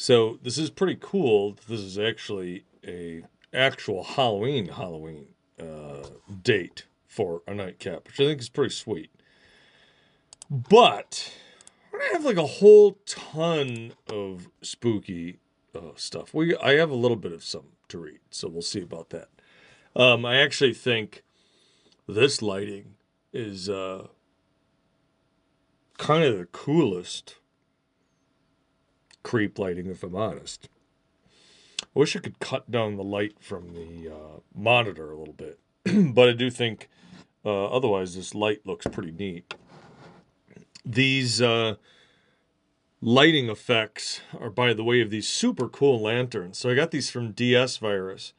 So this is pretty cool. This is actually a actual Halloween Halloween uh, date for a nightcap, which I think is pretty sweet. But I have like a whole ton of spooky uh, stuff. We I have a little bit of some to read, so we'll see about that. Um, I actually think this lighting is uh, kind of the coolest creep lighting, if I'm honest. I wish I could cut down the light from the uh, monitor a little bit, but I do think uh, otherwise this light looks pretty neat. These uh, lighting effects are by the way of these super cool lanterns. So I got these from DS Virus.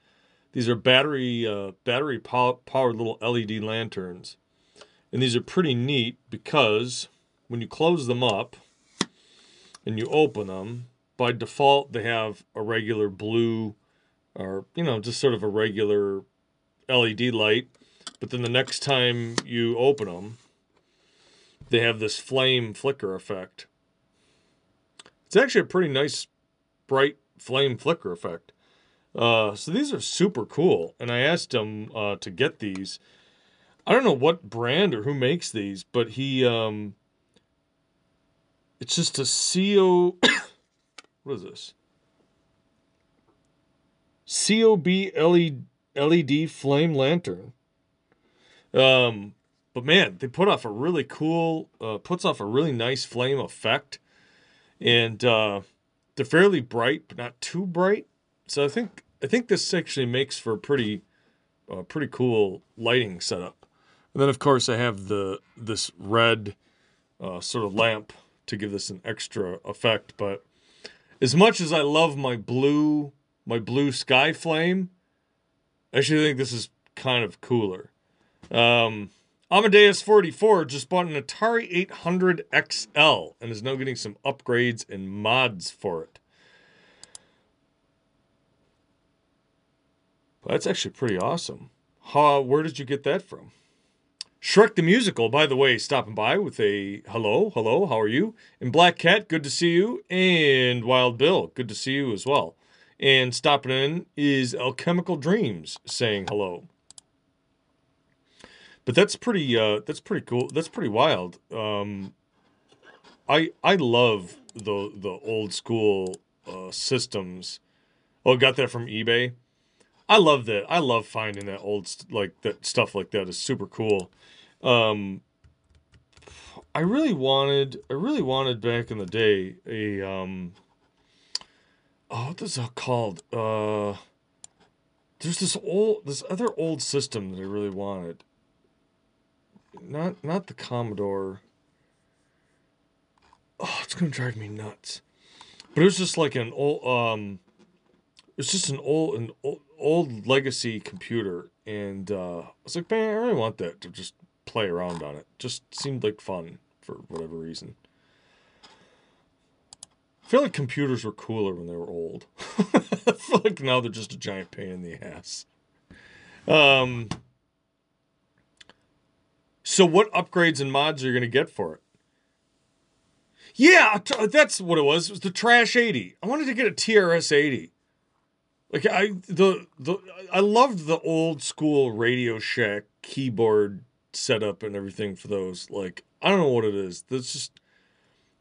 These are battery uh, battery powered little LED lanterns, and these are pretty neat because when you close them up and you open them, by default they have a regular blue or you know just sort of a regular LED light. But then the next time you open them, they have this flame flicker effect. It's actually a pretty nice bright flame flicker effect. Uh, so these are super cool. And I asked him uh, to get these. I don't know what brand or who makes these, but he um, it's just a CO. what is this? COB LED, LED flame lantern. Um, but man, they put off a really cool, uh, puts off a really nice flame effect, and uh, they're fairly bright, but not too bright. So I think I think this actually makes for a pretty, uh, pretty cool lighting setup. And then of course I have the this red uh, sort of lamp to give this an extra effect. But as much as I love my blue my blue sky flame, I actually think this is kind of cooler. Um, Amadeus 44 just bought an Atari 800 XL and is now getting some upgrades and mods for it. That's actually pretty awesome. How, where did you get that from? Shrek the Musical, by the way, stopping by with a hello, hello, how are you? And Black Cat, good to see you. And Wild Bill, good to see you as well. And stopping in is Alchemical Dreams saying hello. But that's pretty uh that's pretty cool. That's pretty wild. Um I I love the the old school uh systems. Oh, got that from eBay. I love that. I love finding that old like that stuff like that is super cool. Um, I really wanted, I really wanted back in the day a um. Oh, what is that called? Uh, there's this old, this other old system that I really wanted. Not, not the Commodore. Oh, it's gonna drive me nuts. But it was just like an old, um, it's just an old, an old, old legacy computer, and uh, I was like, man, I really want that to just play around on it. Just seemed like fun for whatever reason. I feel like computers were cooler when they were old. I feel like now they're just a giant pain in the ass. Um. So, what upgrades and mods are you going to get for it? Yeah, that's what it was. It was the Trash 80. I wanted to get a TRS 80. Like I the the I loved the old school Radio Shack keyboard setup and everything for those. Like I don't know what it is. That's just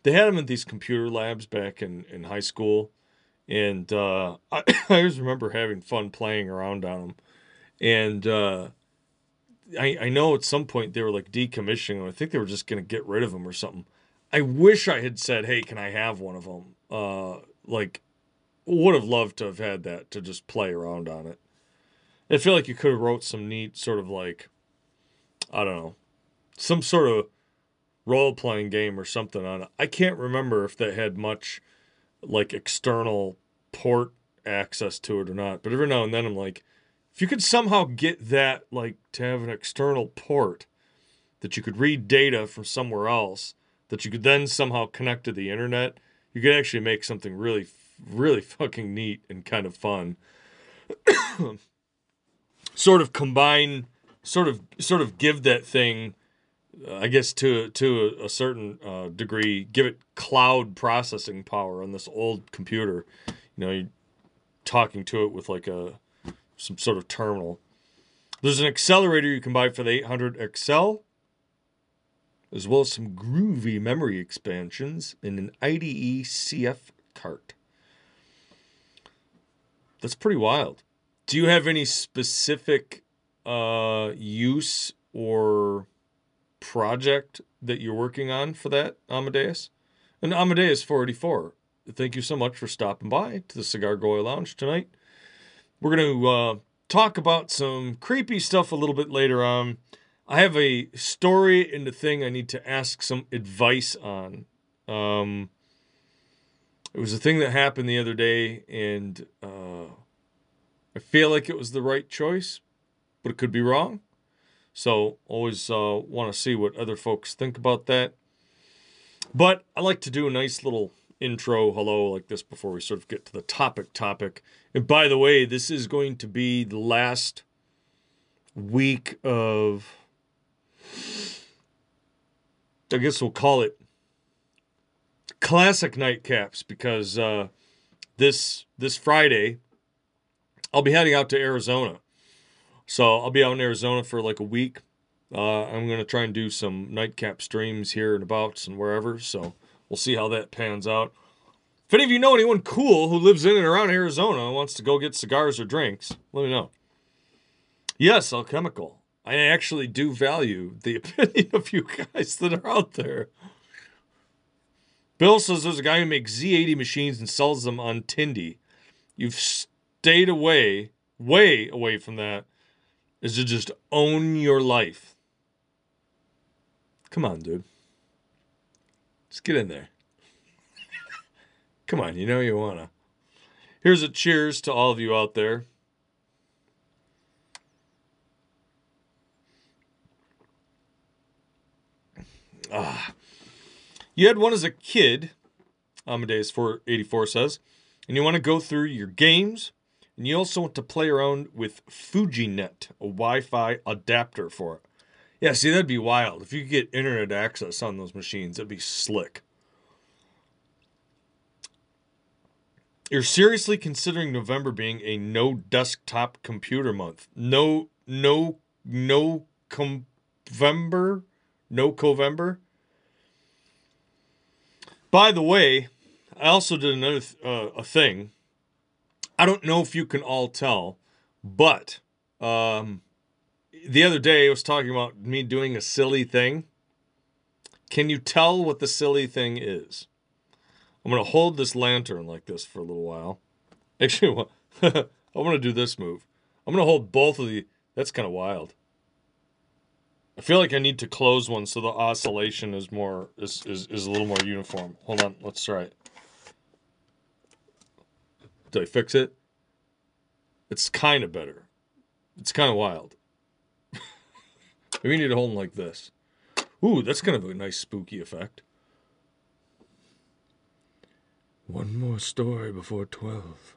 they had them in these computer labs back in in high school, and uh, I I always remember having fun playing around on them, and uh, I I know at some point they were like decommissioning them. I think they were just gonna get rid of them or something. I wish I had said, "Hey, can I have one of them?" Uh, like would have loved to have had that to just play around on it. I feel like you could have wrote some neat sort of like I don't know, some sort of role playing game or something on it. I can't remember if they had much like external port access to it or not. But every now and then I'm like, if you could somehow get that like to have an external port that you could read data from somewhere else that you could then somehow connect to the internet, you could actually make something really really fucking neat and kind of fun. sort of combine, sort of, sort of give that thing I guess to to a, certain uh, degree, give it cloud processing power on this old computer. You know, you're talking to it with like a some sort of terminal. There's an accelerator you can buy for the 800 XL, as well as some groovy memory expansions in an IDE CF cart. That's pretty wild. Do you have any specific uh, use or project that you're working on for that, Amadeus? And Amadeus 484, thank you so much for stopping by to the Cigar Goy Lounge tonight. We're going to uh, talk about some creepy stuff a little bit later on. I have a story and a thing I need to ask some advice on. Um, it was a thing that happened the other day, and uh, I feel like it was the right choice, but it could be wrong. So always uh, want to see what other folks think about that. But I like to do a nice little intro hello like this before we sort of get to the topic topic. And by the way, this is going to be the last week of I guess we'll call it classic nightcaps because uh, this this Friday I'll be heading out to Arizona. So I'll be out in Arizona for like a week. Uh, I'm gonna try and do some nightcap streams here and abouts and wherever. So we'll see how that pans out. If any of you know anyone cool who lives in and around Arizona and wants to go get cigars or drinks, let me know. Yes, alchemical. I actually do value the opinion of you guys that are out there. Bill says there's a guy who makes Z80 machines and sells them on Tindie. You've stayed away, way away from that, is to just own your life. Come on, dude. Just get in there. Come on, you know you wanna. Here's a cheers to all of you out there. Ah. You had one as a kid, Amadeus 484 says, and you want to go through your games, and you also want to play around with FujiNet, a Wi Fi adapter for it. Yeah, see, that'd be wild. If you could get internet access on those machines, that'd be slick. You're seriously considering November being a no desktop computer month. No, no, no November? No Covember? By the way, I also did another th- uh, a thing. I don't know if you can all tell, but um, the other day I was talking about me doing a silly thing. Can you tell what the silly thing is? I'm gonna hold this lantern like this for a little while. Actually, I'm gonna do this move. I'm gonna hold both of the. That's kind of wild. I feel like I need to close one so the oscillation is more is, is, is a little more uniform. Hold on, let's try it. Did I fix it? It's kind of better. It's kind of wild. Maybe we need to hold them like this. Ooh, that's kind of a nice spooky effect. One more story before 12.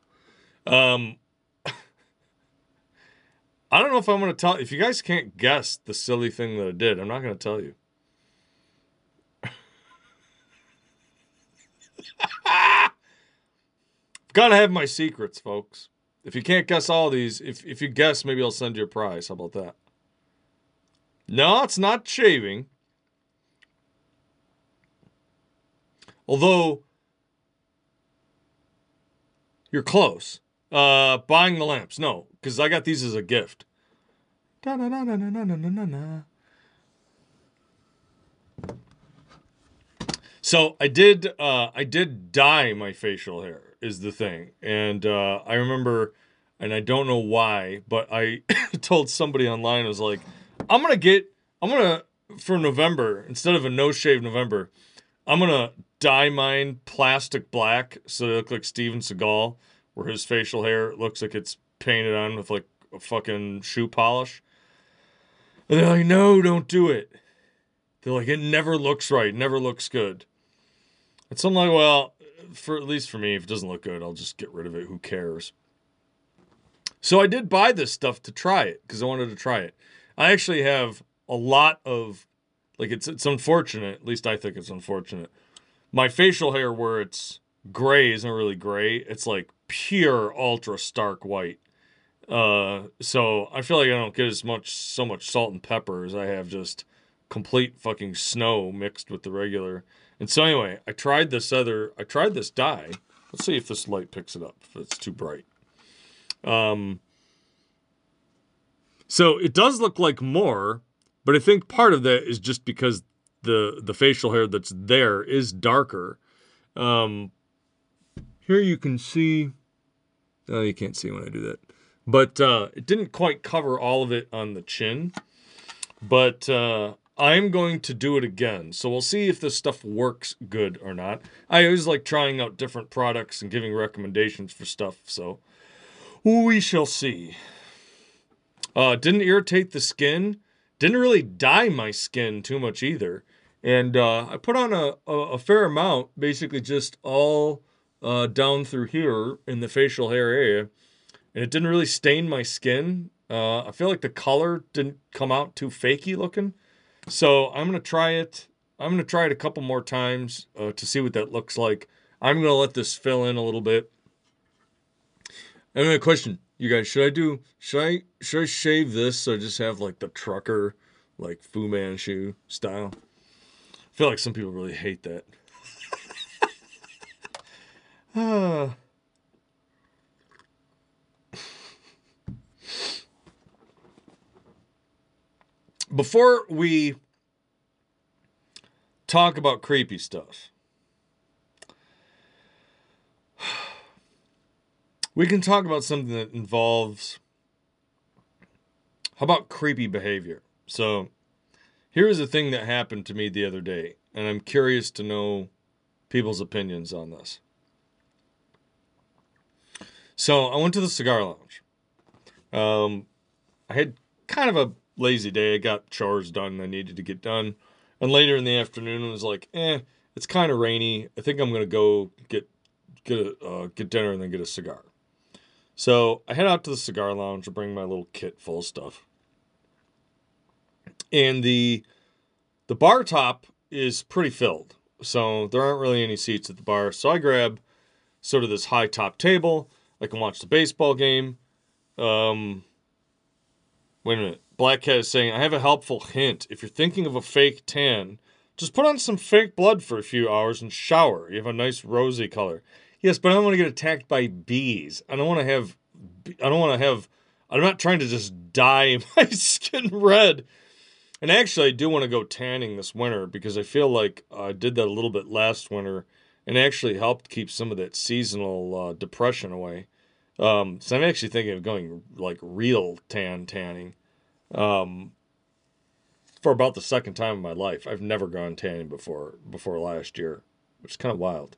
Um, I don't know if I'm going to tell. If you guys can't guess the silly thing that I did, I'm not going to tell you. Gotta have my secrets, folks. If you can't guess all these, if, if you guess, maybe I'll send you a prize. How about that? No, it's not shaving. Although you're close. Uh, buying the lamps. No, because I got these as a gift. So I did. Uh, I did dye my facial hair. Is the thing, and uh, I remember, and I don't know why, but I told somebody online. I was like, I'm gonna get. I'm gonna for November instead of a no shave November. I'm gonna dye mine plastic black so they look like Steven Seagal where his facial hair looks like it's painted on with like a fucking shoe polish. And they're like, no, don't do it. They're like, it never looks right, never looks good. And so I'm like, well, for at least for me, if it doesn't look good, I'll just get rid of it. Who cares? So I did buy this stuff to try it because I wanted to try it. I actually have a lot of Like it's it's unfortunate. At least I think it's unfortunate. My facial hair, where it's gray, isn't really gray. It's like pure ultra stark white. Uh, so I feel like I don't get as much so much salt and pepper as I have just complete fucking snow mixed with the regular. And so anyway, I tried this other. I tried this dye. Let's see if this light picks it up. If it's too bright. Um. So it does look like more, but I think part of that is just because the the facial hair that's there is darker. Um, here you can see. Oh, you can't see when I do that, but uh, it didn't quite cover all of it on the chin. But uh, I'm going to do it again, so we'll see if this stuff works good or not. I always like trying out different products and giving recommendations for stuff, so we shall see. Uh, didn't irritate the skin. Didn't really dye my skin too much either. And uh, I put on a, a, a, fair amount, basically just all uh, down through here in the facial hair area. And it didn't really stain my skin. Uh, I feel like the color didn't come out too fakey looking. So I'm going to try it. I'm going to try it a couple more times uh, to see what that looks like. I'm going to let this fill in a little bit. And then a question you guys should I do should I should I shave this so I just have like the trucker like Fu Manchu style? I feel like some people really hate that. ah. Before we talk about creepy stuff, We can talk about something that involves. How about creepy behavior? So, here is a thing that happened to me the other day, and I'm curious to know people's opinions on this. So, I went to the cigar lounge. Um, I had kind of a lazy day. I got chores done I needed to get done. And later in the afternoon, I was like, eh, it's kind of rainy. I think I'm going to go get get a, uh, get dinner and then get a cigar. So I head out to the cigar lounge to bring my little kit full of stuff. And the the bar top is pretty filled. So there aren't really any seats at the bar. So I grab sort of this high top table. I can watch the baseball game. Um, wait a minute. Black Cat is saying, I have a helpful hint. If you're thinking of a fake tan, just put on some fake blood for a few hours and shower. You have a nice rosy color. Yes, but I don't want to get attacked by bees. I don't want to have. I don't want to have. I'm not trying to just dye my skin red. And actually, I do want to go tanning this winter because I feel like I did that a little bit last winter and actually helped keep some of that seasonal uh, depression away. Um, so I'm actually thinking of going like real tan tanning um, for about the second time in my life. I've never gone tanning before before last year, which is kind of wild.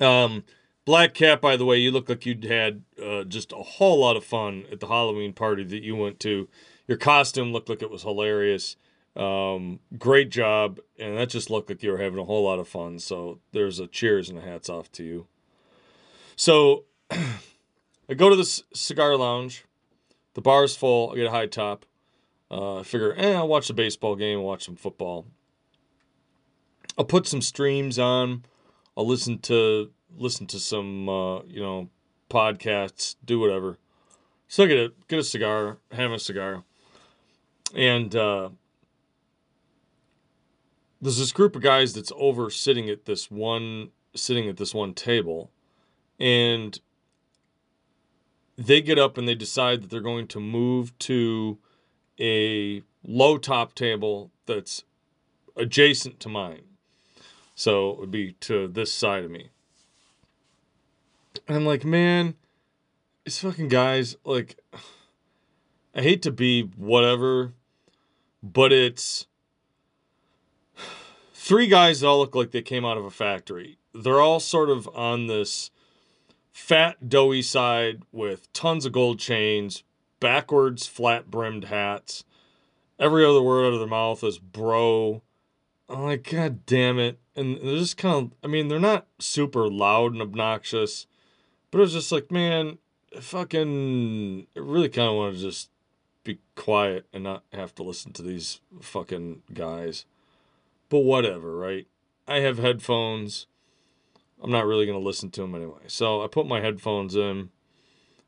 Um, Black Cat, by the way, you look like you'd had uh, just a whole lot of fun at the Halloween party that you went to. Your costume looked like it was hilarious. Um, great job, and that just looked like you were having a whole lot of fun. So there's a cheers and a hats off to you. So I go to the c- cigar lounge. The bar's full. I get a high top. Uh, I figure, eh, I'll watch the baseball game, watch some football. I'll put some streams on. I'll listen to listen to some uh, you know podcasts, do whatever. So I get a get a cigar, have a cigar, and uh, there's this group of guys that's over sitting at this one sitting at this one table, and they get up and they decide that they're going to move to a low top table that's adjacent to mine. So it would be to this side of me. And I'm like, man, these fucking guys, like, I hate to be whatever, but it's three guys that all look like they came out of a factory. They're all sort of on this fat, doughy side with tons of gold chains, backwards, flat brimmed hats. Every other word out of their mouth is bro. I'm like, God damn it and they're just kind of i mean they're not super loud and obnoxious but it was just like man fucking I really kind of want to just be quiet and not have to listen to these fucking guys. But whatever, right? I have headphones. I'm not really going to listen to them anyway. So I put my headphones in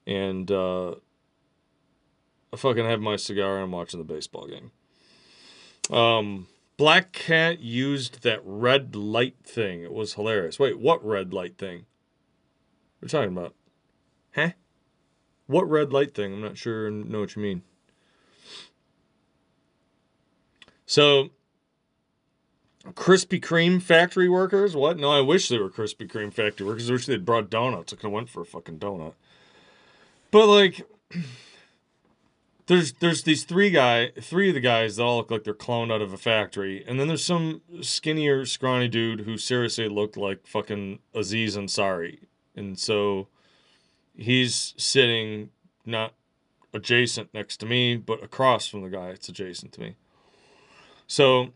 and uh, I fucking have my cigar and I'm watching the baseball game. Um, Black Cat used that red light thing. It was hilarious. Wait, what red light thing? What are you talking about? Huh? What red light thing? I'm not sure know what you mean. So, Krispy Kreme factory workers? What? No, I wish they were Krispy Kreme factory workers. I wish they'd brought donuts. I could have went for a fucking donut. But like, there's there's these three guy, three of the guys that all look like they're cloned out of a factory, and then there's some skinnier, scrawny dude who seriously looked like fucking Aziz Ansari, and so he's sitting not adjacent next to me, but across from the guy that's adjacent to me. So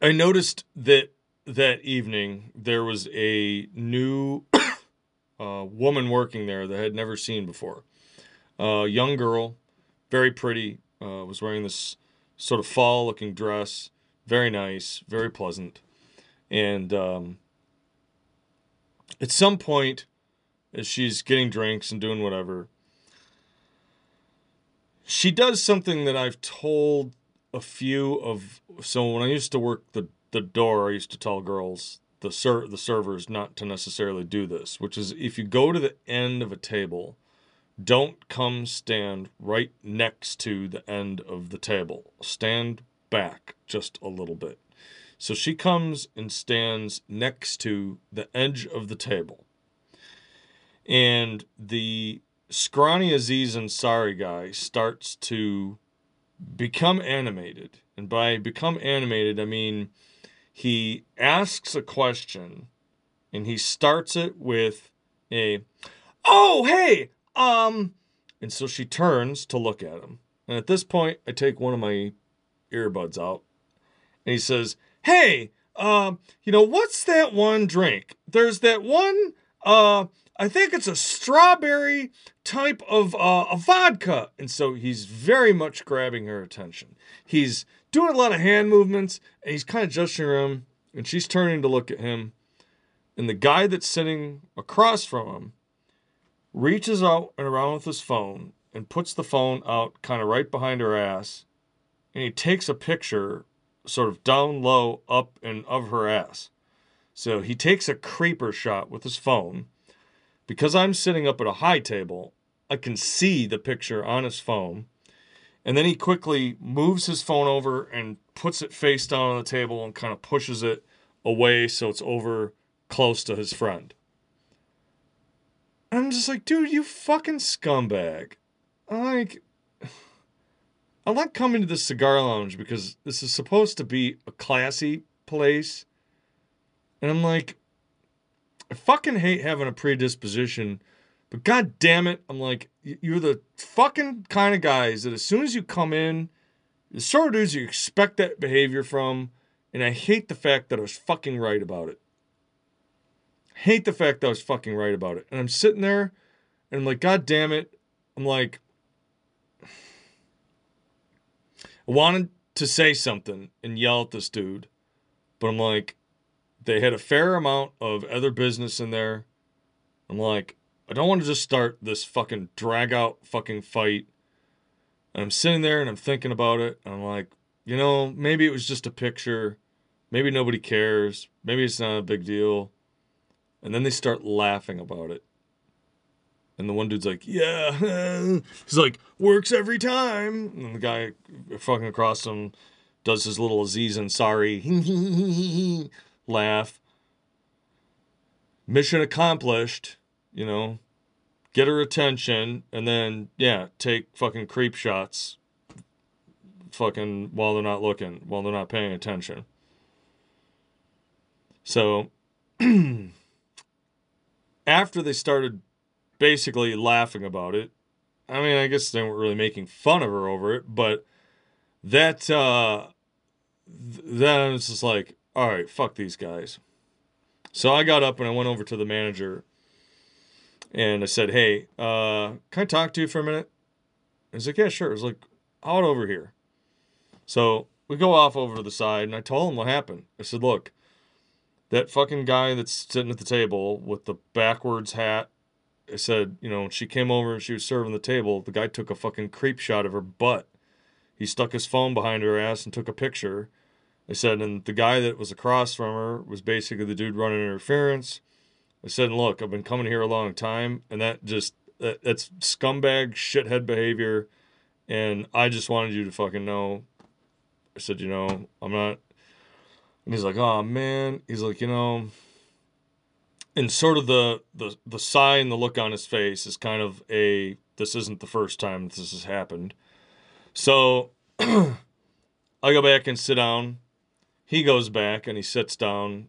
I noticed that that evening there was a new uh, woman working there that I had never seen before. A uh, young girl, very pretty, uh, was wearing this sort of fall looking dress, very nice, very pleasant. And um, at some point, as she's getting drinks and doing whatever, she does something that I've told a few of. So when I used to work the the door, I used to tell girls the ser- the servers not to necessarily do this, which is if you go to the end of a table, don't come stand right next to the end of the table. Stand back just a little bit. So she comes and stands next to the edge of the table. And the scrawny Aziz Ansari guy starts to become animated. And by become animated, I mean he asks a question and he starts it with a, oh, hey, um, and so she turns to look at him. And at this point, I take one of my earbuds out and he says, hey, uh, you know, what's that one drink? There's that one, uh, I think it's a strawberry type of uh, a vodka. And so he's very much grabbing her attention. He's doing a lot of hand movements and he's kind of gesturing him. And she's turning to look at him. And the guy that's sitting across from him reaches out and around with his phone and puts the phone out kind of right behind her ass. And he takes a picture sort of down low, up, and of her ass. So he takes a creeper shot with his phone because I'm sitting up at a high table, I can see the picture on his phone. And then he quickly moves his phone over and puts it face down on the table and kind of pushes it away so it's over close to his friend. And I'm just like, dude, you fucking scumbag. I'm like, I like coming to the cigar lounge because this is supposed to be a classy place. And I'm like, I fucking hate having a predisposition, but god damn it, I'm like, you're the fucking kind of guys that as soon as you come in, the sort of dudes you expect that behavior from, and I hate the fact that I was fucking right about it. Hate the fact that I was fucking right about it. And I'm sitting there and I'm like, God damn it. I'm like, I wanted to say something and yell at this dude, but I'm like, they had a fair amount of other business in there. I'm like, I don't want to just start this fucking drag out fucking fight. And I'm sitting there and I'm thinking about it. And I'm like, you know, maybe it was just a picture. Maybe nobody cares. Maybe it's not a big deal. And then they start laughing about it. And the one dude's like, yeah. He's like, works every time. And the guy fucking across him does his little Aziz Ansari laugh. Mission accomplished, you know. Get her attention, and then, yeah, take fucking creep shots fucking while they're not looking, while they're not paying attention. So, after they started basically laughing about it, I mean, I guess they weren't really making fun of her over it, but that, uh, th- then it's just like, all right, fuck these guys. So I got up and I went over to the manager and I said, hey, uh, can I talk to you for a minute? He's like, yeah, sure. He's like, out over here. So we go off over to the side, and I told him what happened. I said, look, that fucking guy that's sitting at the table with the backwards hat. I said, you know, she came over and she was serving the table. The guy took a fucking creep shot of her butt. He stuck his phone behind her ass and took a picture. I said, and the guy that was across from her was basically the dude running interference. I said, look, I've been coming here a long time, and that just that, that's scumbag shithead behavior, and I just wanted you to fucking know. I said, you know, I'm not. And he's like, oh man, he's like, you know, and sort of the the the sigh and the look on his face is kind of a this isn't the first time this has happened. So I go back and sit down. He goes back and he sits down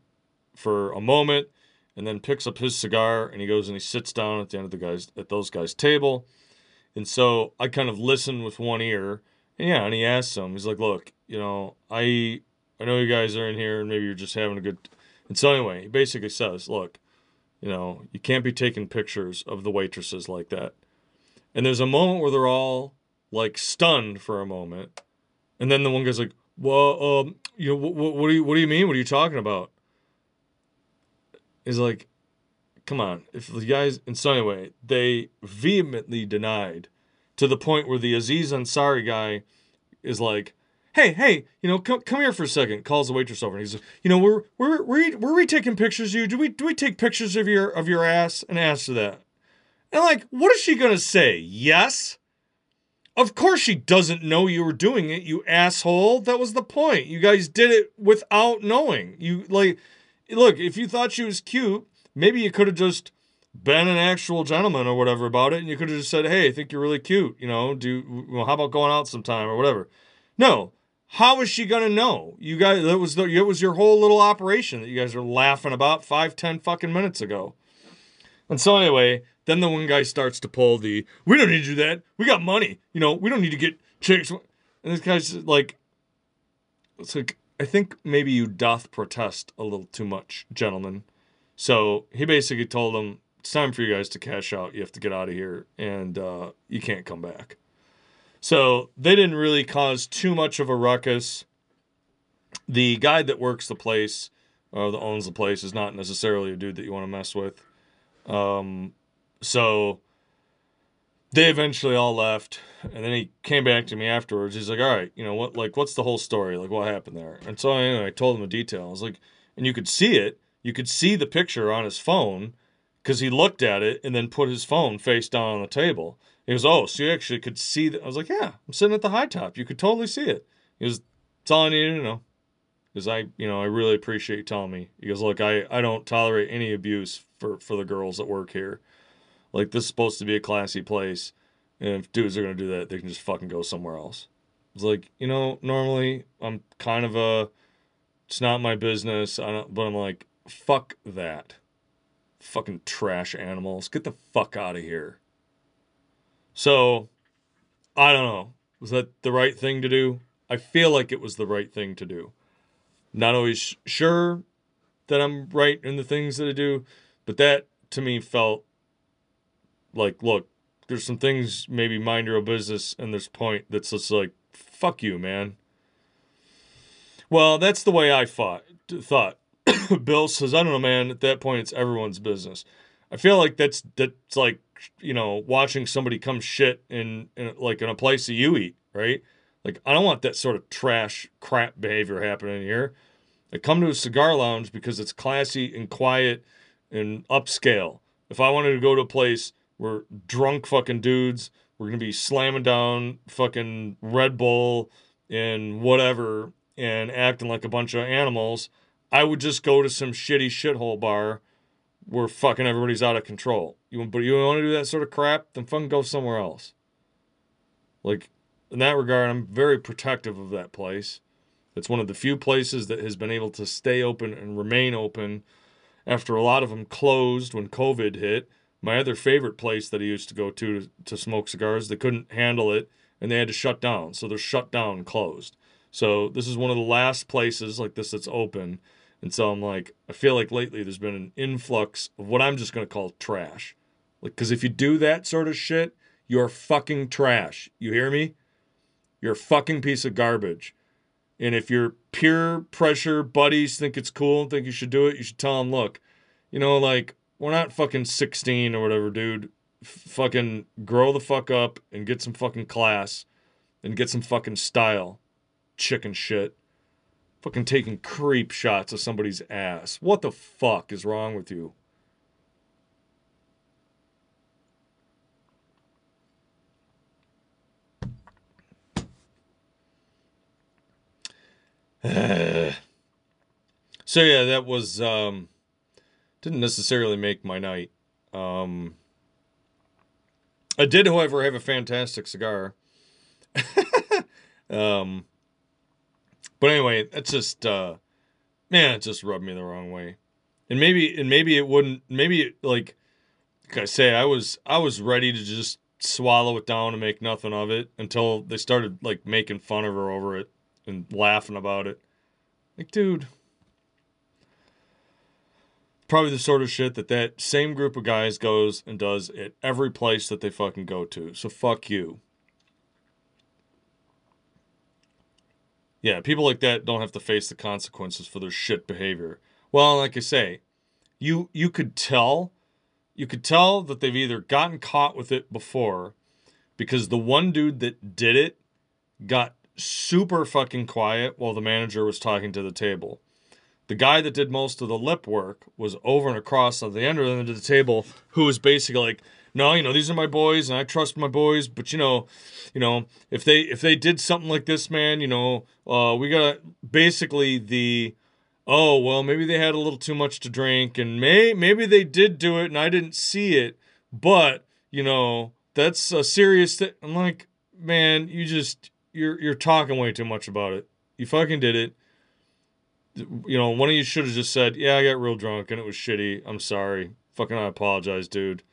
for a moment and then picks up his cigar and he goes and he sits down at the end of the guys at those guys' table. And so I kind of listen with one ear. And yeah, and he asks him, he's like, Look, you know, I I know you guys are in here and maybe you're just having a good and so anyway, he basically says, Look, you know, you can't be taking pictures of the waitresses like that. And there's a moment where they're all like stunned for a moment. And then the one guy's like, Well, um, you know, what, what do you what do you mean? What are you talking about? Is like, come on, if the guys, in some way, they vehemently denied to the point where the Aziz Ansari guy is like, hey, hey, you know, come, come here for a second. Calls the waitress over and he's, like, you know, we're we're we're were we taking pictures of you? Do we do we take pictures of your of your ass? And answer that. And like, what is she gonna say? Yes. Of course she doesn't know you were doing it, you asshole. That was the point. You guys did it without knowing. You like look, if you thought she was cute, maybe you could have just been an actual gentleman or whatever about it, and you could have just said, "Hey, I think you're really cute. You know, do well, how about going out sometime or whatever." No, how is she gonna know? You guys, that was the, it was your whole little operation that you guys are laughing about five, ten fucking minutes ago. And so anyway, then the one guy starts to pull the, "We don't need to do that. We got money. You know, we don't need to get chicks." And this guy's like, it's like, I think maybe you doth protest a little too much, gentlemen. So he basically told them, it's time for you guys to cash out. You have to get out of here, and uh, you can't come back. So they didn't really cause too much of a ruckus. The guy that works the place, or that owns the place, is not necessarily a dude that you want to mess with. Um, so they eventually all left and then he came back to me afterwards. He's like all right you know what like what's the whole story? Like what happened there? And so anyway, i told him the detail. I was like and you could see it. You could see the picture on his phone because he looked at it and then put his phone face down on the table. He goes oh so you actually could see that i was like yeah i'm sitting at the high top. You could totally see it. He that's all i needed to know. Because i you know i really appreciate you telling me. He goes look i i don't tolerate any abuse for for the girls that work here like this is supposed to be a classy place, and if dudes are gonna do that, they can just fucking go somewhere else. It's like you know, normally I'm kind of a, it's not my business. I don't, but I'm like, fuck that, fucking trash animals, get the fuck out of here. So, I don't know. Was that the right thing to do? I feel like it was the right thing to do. Not always sure that I'm right in the things that I do, but that to me felt like, look, there's some things maybe mind your own business, and there's point that's just like, fuck you, man. Well, that's the way I thought. Thought. Bill says, I don't know, man. At that point, it's everyone's business. I feel like that's that's like you know watching somebody come shit in, in like in a place that you eat, right? Like I don't want that sort of trash crap behavior happening here. I come to a cigar lounge because it's classy and quiet and upscale. If I wanted to go to a place we're drunk fucking dudes. We're gonna be slamming down fucking Red Bull and whatever and acting like a bunch of animals. I would just go to some shitty shithole bar where fucking everybody's out of control. You but you want to do that sort of crap, then fucking go somewhere else. Like in that regard, I'm very protective of that place. It's one of the few places that has been able to stay open and remain open after a lot of them closed when COVID hit my other favorite place that I used to go to, to to smoke cigars, they couldn't handle it and they had to shut down. So they're shut down, closed. So this is one of the last places like this that's open. And so I'm like, I feel like lately there's been an influx of what I'm just gonna call trash. Like, cause if you do that sort of shit, You're fucking trash. You hear me? You're a fucking piece of garbage. And if your peer pressure buddies think it's cool and think you should do it, you should tell them, look, you know, like, we're not fucking 16 or whatever, dude. F- fucking grow the fuck up and get some fucking class and get some fucking style. Chicken shit. Fucking taking creep shots of somebody's ass. What the fuck is wrong with you? so yeah, that was um didn't necessarily make my night. Um I did, however, have a fantastic cigar. um but anyway, that's just uh man, it just rubbed me the wrong way. And maybe and maybe it wouldn't maybe it, like like I say, I was I was ready to just swallow it down and make nothing of it until they started like making fun of her over it and laughing about it. Like, dude, probably the sort of shit that that same group of guys goes and does at every place that they fucking go to. So fuck you. Yeah, people like that don't have to face the consequences for their shit behavior. Well, like I say, you you could tell you could tell that they've either gotten caught with it before because the one dude that did it got super fucking quiet while the manager was talking to the table. The guy that did most of the lip work was over and across on the end of the table, who was basically like, "No, you know, these are my boys, and I trust my boys, but you know, you know, if they if they did something like this, man, you know, uh, we got basically the." Oh well, maybe they had a little too much to drink, and may maybe they did do it, and I didn't see it. But you know, that's a serious thing. I'm like, man, you just you're you're talking way too much about it. You fucking did it. You know, one of you should have just said, "Yeah, I got real drunk and it was shitty. I'm sorry. Fucking I apologize, dude."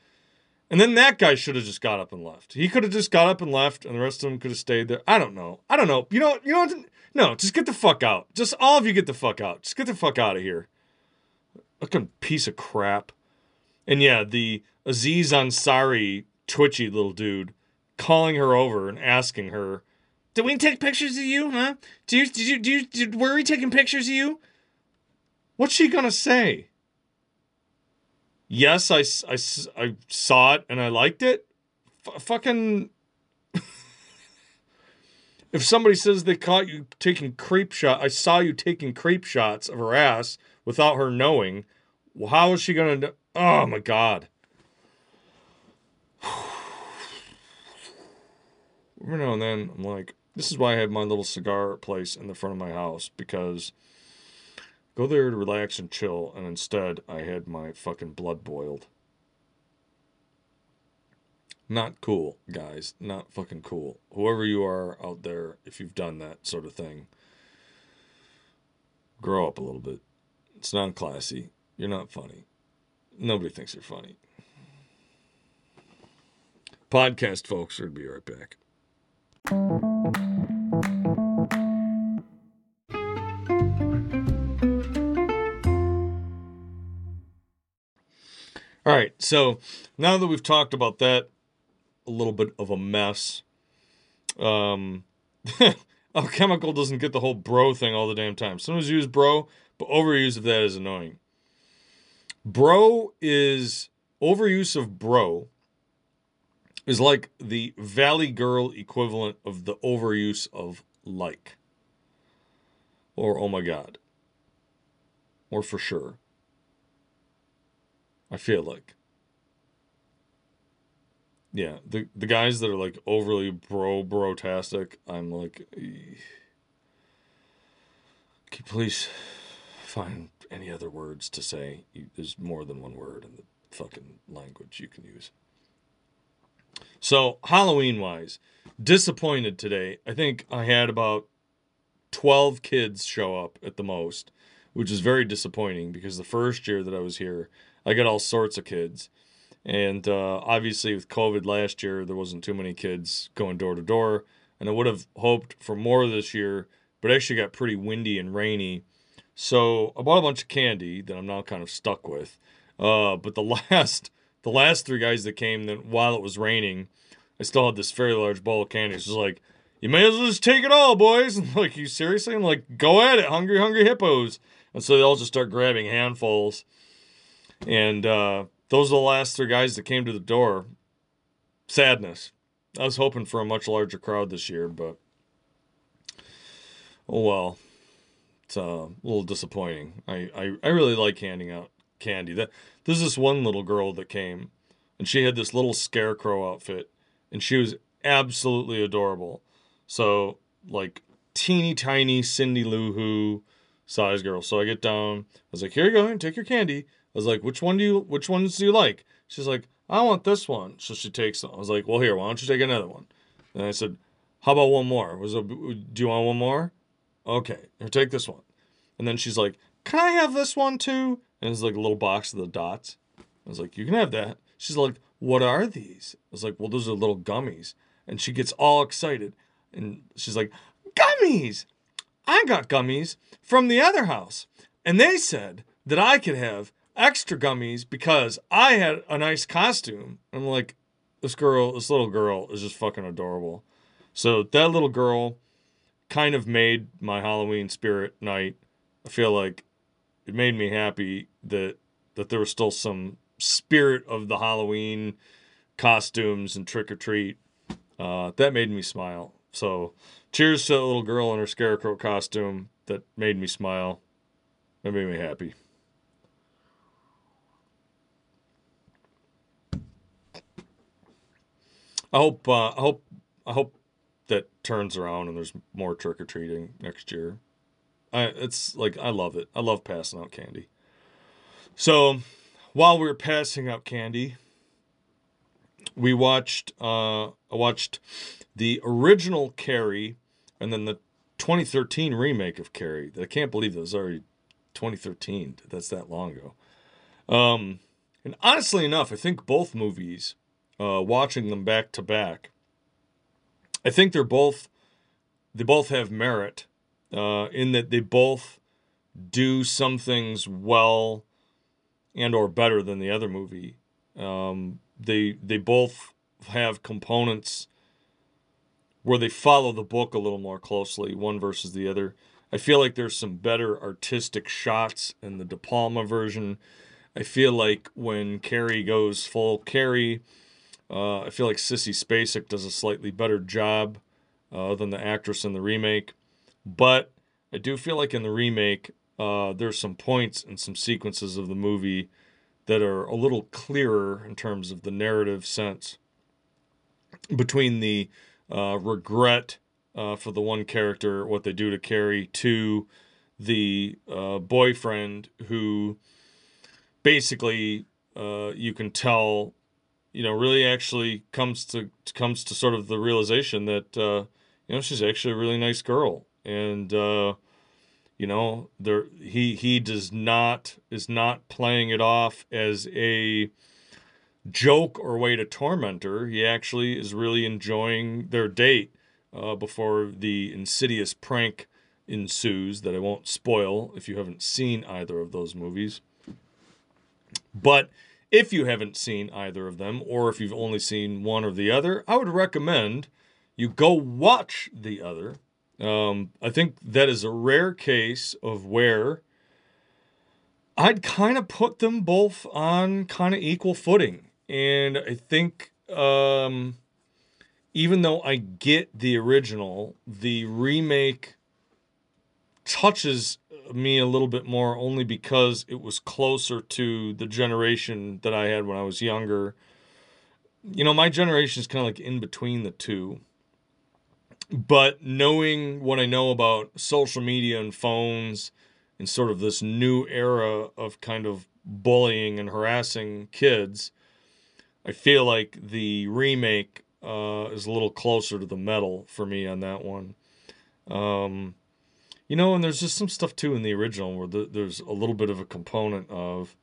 And then that guy should have just got up and left. He could have just got up and left, and the rest of them could have stayed there. I don't know. I don't know. You know. You know. What? No, just get the fuck out. Just all of you get the fuck out. Just get the fuck out of here. Fucking piece of crap. And yeah, the Aziz Ansari twitchy little dude calling her over and asking her did we take pictures of you, huh? Do you, did you, do you, did, were we taking pictures of you? What's she gonna say? Yes, I, I, I saw it and I liked it. F- fucking. if somebody says they caught you taking creep shot, I saw you taking creep shots of her ass without her knowing. Well, how is she gonna? Oh my god. Every now and then, I'm like, this is why I have my little cigar place in the front of my house because go there to relax and chill, and instead I had my fucking blood boiled. Not cool, guys. Not fucking cool. Whoever you are out there, if you've done that sort of thing, grow up a little bit. It's not classy. You're not funny. Nobody thinks you're funny. Podcast folks, we'll be right back. Right, so now that we've talked about that, a little bit of a mess. Um, alchemical doesn't get the whole bro thing all the damn time. Sometimes use bro, but overuse of that is annoying. Bro is overuse of bro is like the Valley Girl equivalent of the overuse of like. Or oh my god. Or for sure. I feel like. Yeah, the the guys that are like overly bro brotastic, I'm like can you please find any other words to say? There's more than one word in the fucking language you can use. So, Halloween wise, disappointed today. I think I had about 12 kids show up at the most, which is very disappointing because the first year that I was here, I got all sorts of kids. And uh, obviously, with COVID last year, there wasn't too many kids going door to door. And I would have hoped for more this year, but actually got pretty windy and rainy. So I bought a bunch of candy that I'm now kind of stuck with. Uh, but the last the last three guys that came then while it was raining, I still had this very large bowl of candy. She's like, "You may as well just take it all, boys." And like, "You seriously?" I'm like, "Go at it, hungry, hungry hippos." And so they all just start grabbing handfuls. And uh, those are the last three guys that came to the door. Sadness. I was hoping for a much larger crowd this year, but oh well. It's uh, a little disappointing. I, I, I really like handing out candy. That there's this one little girl that came, and she had this little scarecrow outfit, and she was absolutely adorable. So like teeny tiny Cindy Lou Who size girl. So I get down. I was like, "Here you go, take your candy." I was like, "Which one do you? Which ones do you like?" She's like, "I want this one." So she takes them. I was like, "Well, here, why don't you take another one?" And I said, "How about one more? Was it, do you want one more?" Okay, here, take this one. And then she's like, Can I have this one too? And it's like a little box of the dots. I was like, You can have that. She's like, What are these? I was like, Well, those are little gummies. And she gets all excited. And she's like, Gummies! I got gummies from the other house. And they said that I could have extra gummies because I had a nice costume. I'm like, this girl, this little girl is just fucking adorable. So that little girl kind of made my Halloween spirit night. I feel like it made me happy that that there was still some spirit of the Halloween costumes and trick or treat. Uh, that made me smile. So, cheers to that little girl in her scarecrow costume that made me smile. That made me happy. I hope. Uh, I hope. I hope that turns around and there's more trick or treating next year. I it's like I love it. I love passing out candy. So while we were passing out candy, we watched uh I watched the original Carrie and then the 2013 remake of Carrie. I can't believe that was already 2013. That's that long ago. Um and honestly enough, I think both movies, uh, watching them back to back, I think they're both they both have merit uh, in that they both do some things well and or better than the other movie. Um, they they both have components where they follow the book a little more closely, one versus the other. I feel like there's some better artistic shots in the De Palma version. I feel like when Carrie goes full Carrie, uh, I feel like Sissy Spacek does a slightly better job uh, than the actress in the remake. But I do feel like in the remake, uh, there's some points and some sequences of the movie that are a little clearer in terms of the narrative sense between the uh, regret uh, for the one character, what they do to Carrie, to the uh, boyfriend who basically you can tell, you know, really actually comes to comes to sort of the realization that uh, you know she's actually a really nice girl. And uh, you know there he he does not is not playing it off as a joke or way to torment her. He actually is really enjoying their date uh, before the insidious prank ensues that i won't spoil if you haven't seen either of those movies. But if you haven't seen either of them or if you've only seen one or the other i would recommend you go watch the other um, I think that is a rare case of where I'd kind of put them both on kind of equal footing. And I think um, even though I get the original, the remake touches me a little bit more only because it was closer to the generation that I had when I was younger. You know, my generation is kind of like in between the two but knowing what I know about social media and phones and sort of this new era of kind of bullying and harassing kids, I feel like the remake uh, is a little closer to the metal for me on that one. Um, you know, and there's just some stuff too in the original where the, there's a little bit of a component of,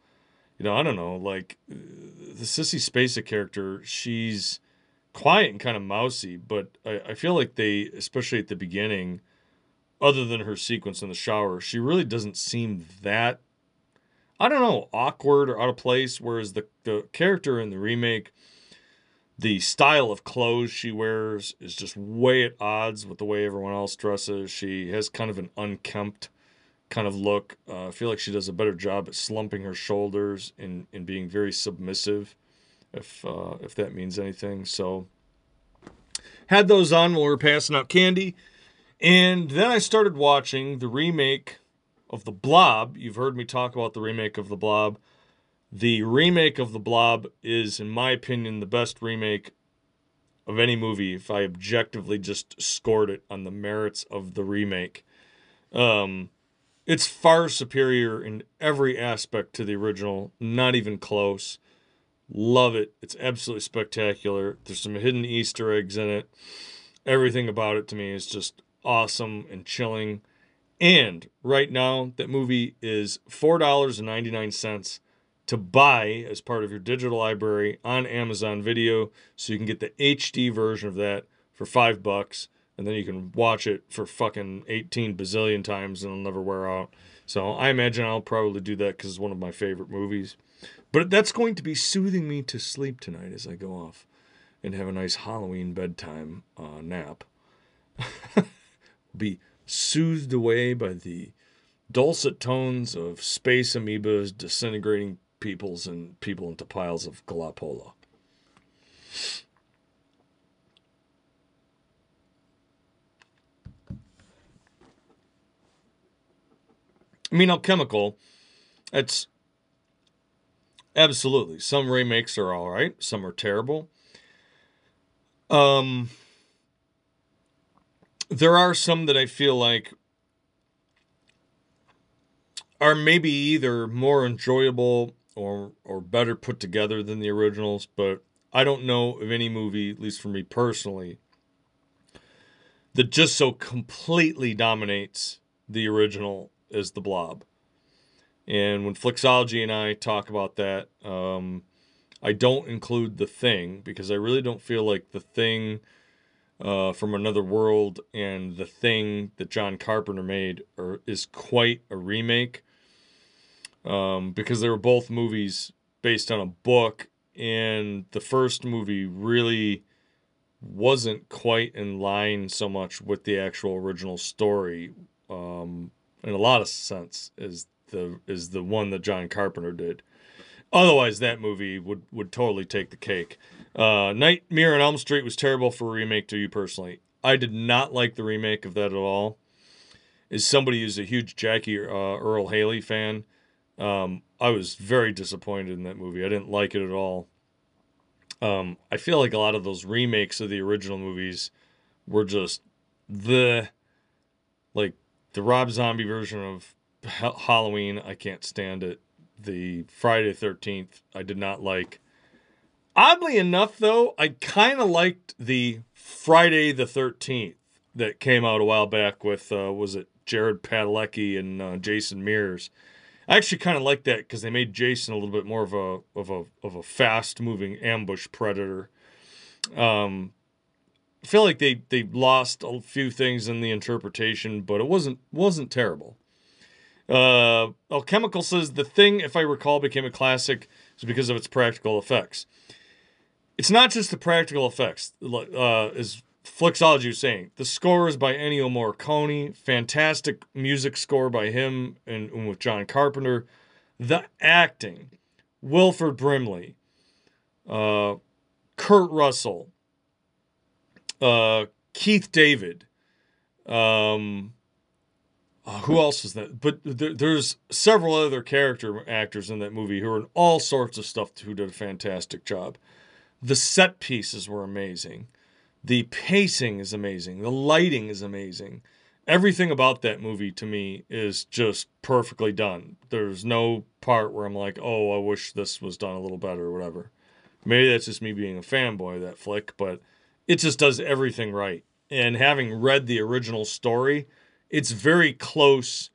you know, I don't know, like uh, the Sissy Spacek character, she's quiet and kind of mousy, but I, I feel like they, especially at the beginning, other than her sequence in the shower, she really doesn't seem that I don't know, awkward or out of place. Whereas the, the character in the remake, The style of clothes she wears is just way at odds with the way everyone else dresses. She has kind of an unkempt kind of look. Uh, I feel like she does a better job at slumping her shoulders and, and being very submissive, if uh, if that means anything. So had those on while we were passing out candy, and then I started watching the remake of The Blob. You've heard me talk about the remake of The Blob. The remake of The Blob is, in my opinion, the best remake of any movie if I objectively just scored it on the merits of the remake. Um, it's far superior in every aspect to the original, not even close. Love it. It's absolutely spectacular. There's some hidden Easter eggs in it. Everything about it to me is just awesome and chilling. And right now, that movie is $4.99 to buy as part of your digital library on Amazon Video. So you can get the HD version of that for five bucks. And then you can watch it for fucking 18 bazillion times and it'll never wear out. So I imagine I'll probably do that because it's one of my favorite movies. But that's going to be soothing me to sleep tonight as I go off and have a nice Halloween bedtime uh, nap. be soothed away by the dulcet tones of space amoebas disintegrating peoples and people into piles of Galapolo. I mean, alchemical, it's absolutely some remakes are all right, some are terrible. Um, there are some that I feel like are maybe either more enjoyable or or better put together than the originals, but I don't know of any movie, at least for me personally, that just so completely dominates the original as the blob. And when Flixology and I talk about that, um, I don't include the thing because I really don't feel like the thing uh, from another world and the thing that John Carpenter made are, is quite a remake um, because they were both movies based on a book, and the first movie really wasn't quite in line so much with the actual original story um, in a lot of sense is the is the one that John Carpenter did. Otherwise, that movie would would totally take the cake. Uh, Nightmare on Elm Street was terrible for a remake to you personally. I did not like the remake of that at all. As somebody who's a huge Jackie uh, Earle Haley fan, um, I was very disappointed in that movie. I didn't like it at all. Um, I feel like a lot of those remakes of the original movies were just the like the Rob Zombie version of Halloween. I can't stand it. The Friday Thirteenth I did not like. Oddly enough, though, I kind of liked the Friday the 13th that came out a while back with, uh, was it Jared Padalecki and uh, Jason Mears. I actually kind of like that because they made Jason a little bit more of a of a of a fast moving ambush predator. Um, I feel like they they lost a few things in the interpretation, but it wasn't wasn't terrible. Uh, Alchemical says the thing, if I recall, became a classic is because of its practical effects it's not just the practical effects, uh, Flixology was saying. The score is by Ennio Morricone, fantastic music score by him and, and with John Carpenter. The acting, Wilford Brimley, uh, Kurt Russell, uh, Keith David, um, uh, who else is that? But there, there's several other character actors in that movie who are in all sorts of stuff who did a fantastic job. The set pieces were amazing. The pacing is amazing. The lighting is amazing. Everything about that movie to me is just perfectly done. There's no part where I'm like, oh, I wish this was done a little better or whatever. Maybe that's just me being a fanboy of that flick, but it just does everything right. And having read the original story, it's very close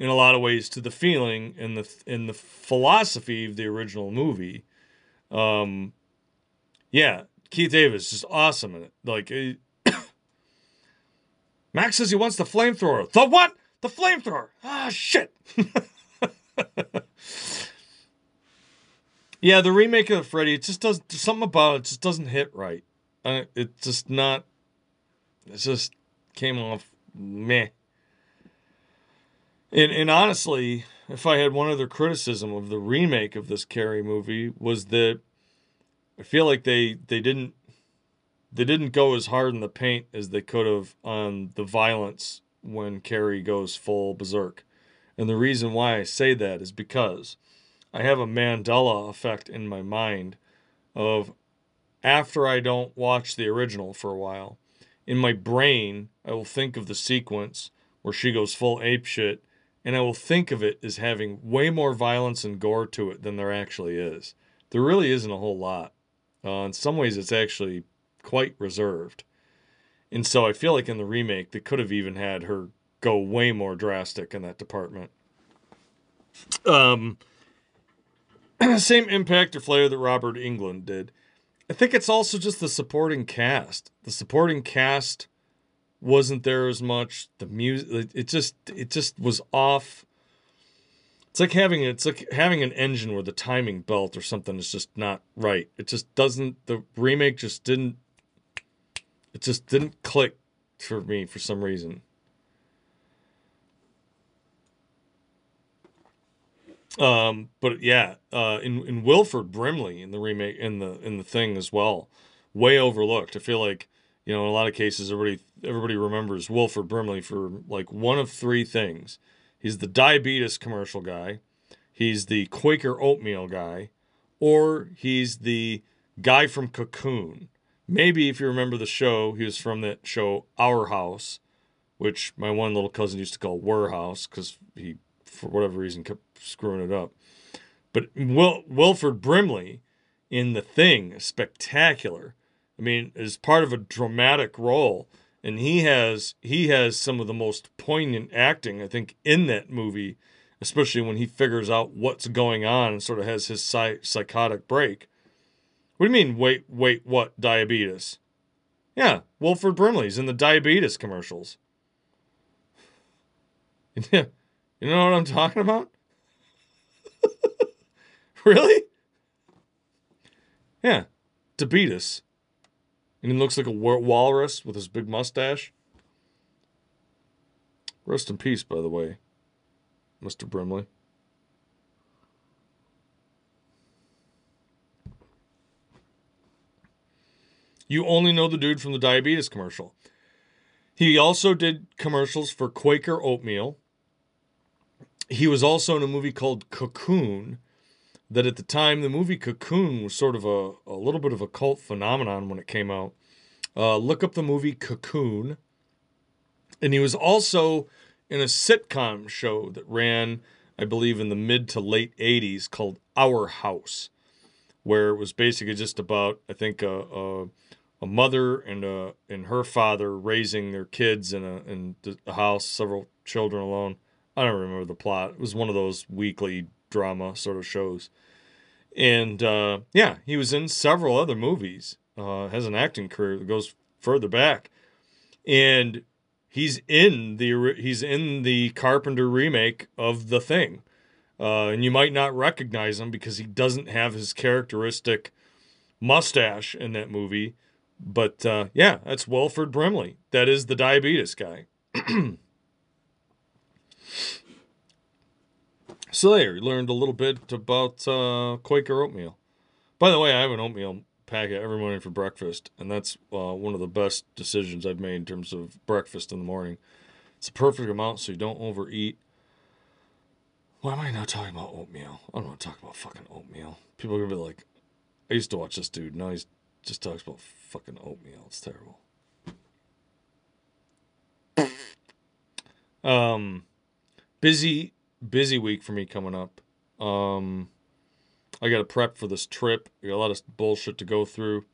in a lot of ways to the feeling and the in the philosophy of the original movie. Um, yeah, Keith Davis is awesome. Like, Max says he wants the flamethrower. The what? The flamethrower. Ah, shit. Yeah, the remake of Freddy, it just does something about it just doesn't hit right. Uh, it's just not. It just came off meh. And and honestly, if I had one other criticism of the remake of this Carrie movie was that I feel like they they didn't they didn't go as hard in the paint as they could have on the violence when Carrie goes full berserk. And the reason why I say that is because I have a Mandela effect in my mind of after I don't watch the original for a while, in my brain, I will think of the sequence where she goes full ape shit, and I will think of it as having way more violence and gore to it than there actually is. There really isn't a whole lot. Uh, in some ways, it's actually quite reserved. And so I feel like in the remake, they could have even had her go way more drastic in that department. Um, same impact or flair that Robert Englund did. I think it's also just the supporting cast. The supporting cast wasn't there as much. The music, it just, it just was off. It's like having it's like having an engine where the timing belt or something is just not right. It just doesn't. The remake just didn't. It just didn't click for me for some reason. Um, but yeah, uh, in in Wilford Brimley in the remake in the in the thing as well, way overlooked. I feel like you know in a lot of cases everybody everybody remembers Wilford Brimley for like one of three things. He's the diabetes commercial guy, he's the Quaker oatmeal guy, or he's the guy from Cocoon. Maybe if you remember the show, he was from that show Our House, which my one little cousin used to call Were House because he for whatever reason kept screwing it up. But Wil- Wilford Brimley in The Thing spectacular. I mean, as part of a dramatic role, and he has he has some of the most poignant acting I think in that movie, especially when he figures out what's going on and sort of has his psych- psychotic break. What do you mean? Wait, wait, what? Diabetes? Yeah, Wilford Brimley's in the diabetes commercials. You know what I'm talking about? really? Yeah, diabetes. And he looks like a walrus with his big mustache. Rest in peace, by the way, Mr. Brimley. You only know the dude from the diabetes commercial. He also did commercials for Quaker Oatmeal. He was also in a movie called Cocoon, that at the time, the movie Cocoon was sort of a, a little bit of a cult phenomenon when it came out. Uh, look up the movie Cocoon. And he was also in a sitcom show that ran, I believe, in the mid to late 80s called Our House, where it was basically just about, I think, a, a, a mother and a, and her father raising their kids in a, in a house, several children alone. I don't remember the plot. It was one of those weekly drama sort of shows. And uh, yeah, he was in several other movies. Uh, has an acting career that goes further back, and he's in the he's in the Carpenter remake of The Thing. Uh, and you might not recognize him because he doesn't have his characteristic mustache in that movie. But uh, yeah, that's Wilford Brimley. That is the diabetes guy. So there, you learned a little bit about uh, Quaker oatmeal. By the way, I have an oatmeal packet every morning for breakfast, and that's uh, one of the best decisions I've made in terms of breakfast in the morning. It's a perfect amount so you don't overeat. Why am I not talking about oatmeal? I don't want to talk about fucking oatmeal. People are gonna be like, I used to watch this dude. Now he just talks about fucking oatmeal. It's terrible. Um, busy busy week for me coming up. Um, I got to prep for this trip. I got a lot of bullshit to go through,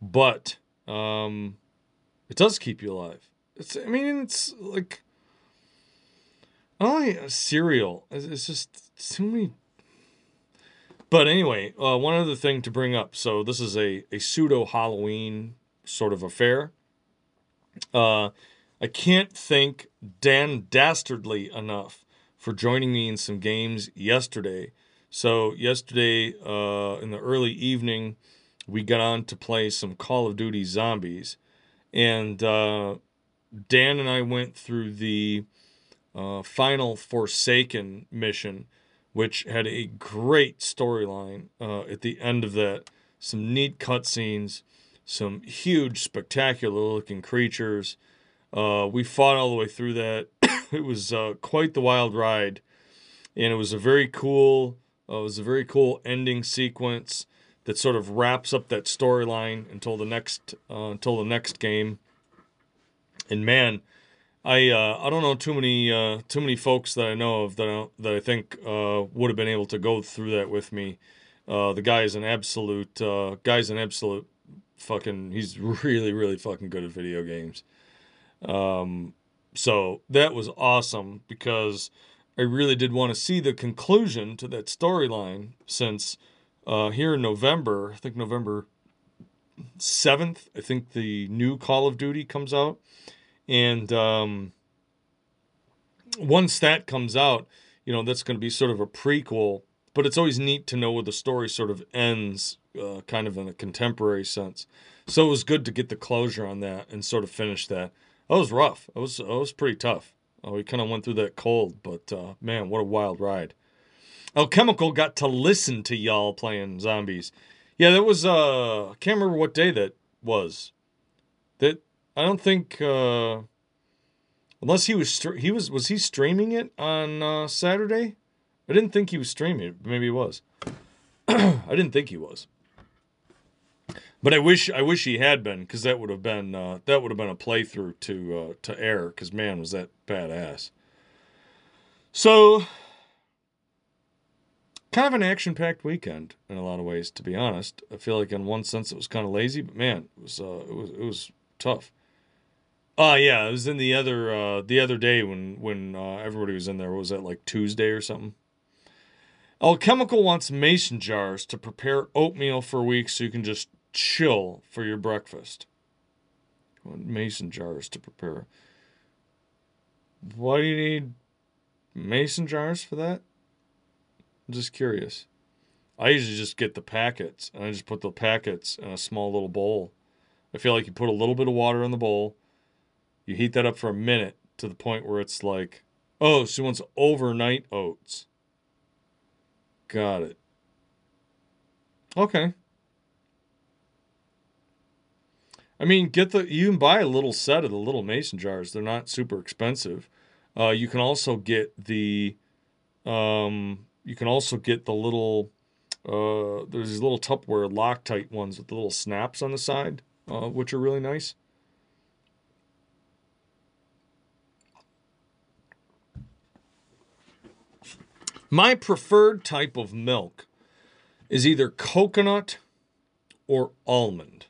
but um, it does keep you alive. It's. I mean, it's like not only a cereal. It's just too many. But anyway, uh, one other thing to bring up. So this is a a pseudo Halloween sort of affair. Uh, I can't thank Dan Dastardly enough for joining me in some games yesterday So yesterday, uh, in the early evening, we got on to play some Call of Duty Zombies, and uh, Dan and I went through the uh, final Forsaken mission, which had a great storyline uh, at the end of that. Some neat cutscenes, some huge, spectacular looking creatures. Uh, we fought all the way through that. it was uh, quite the wild ride, and it was a very cool. Uh, it was a very cool ending sequence that sort of wraps up that storyline until the next uh, until the next game. And man, I uh, I don't know too many uh, too many folks that I know of that I, that I think uh, would have been able to go through that with me. Uh, the guy is an absolute uh, guy's an absolute fucking. He's really really fucking good at video games. Um, so that was awesome because I really did want to see the conclusion to that storyline since uh, here in November, I think November 7th, I think the new Call of Duty comes out. And um, once that comes out, you know, that's going to be sort of a prequel, but it's always neat to know where the story sort of ends, uh, kind of in a contemporary sense. So it was good to get the closure on that and sort of finish that. That was rough. It was, it was pretty tough. We kind of went through that cold, but uh, man, what a wild ride. Alchemical got to listen to y'all playing zombies. Yeah, that was uh I can't remember what day that was. That I don't think uh unless he was he was was he streaming it on uh Saturday? I didn't think he was streaming. Maybe he was. I didn't think he was. But I wish I wish he had been cuz that would have been uh that would have been a playthrough to uh to air cuz man was that badass. So kind of an action-packed weekend in a lot of ways to be honest. I feel like in one sense it was kind of lazy but man it was uh it was it was tough. Oh uh, yeah it was in the other uh the other day when when uh, everybody was in there what was that like tuesday or something? Alchemical wants mason jars to prepare oatmeal for weeks, so you can just chill for your breakfast Want mason jars to prepare why do you need mason jars for that I'm just curious. I usually just get the packets and I just put the packets in a small little bowl. I feel like you put a little bit of water in the bowl, you heat that up for a minute to the point where it's like, oh, she wants overnight oats. Got it. Okay. I mean, get the you can buy a little set of the little mason jars. They're not super expensive. Uh, you can also get the um, you can also get the little, uh, there's these little Tupperware Loctite ones with the little snaps on the side, uh, which are really nice. My preferred type of milk is either coconut or almond.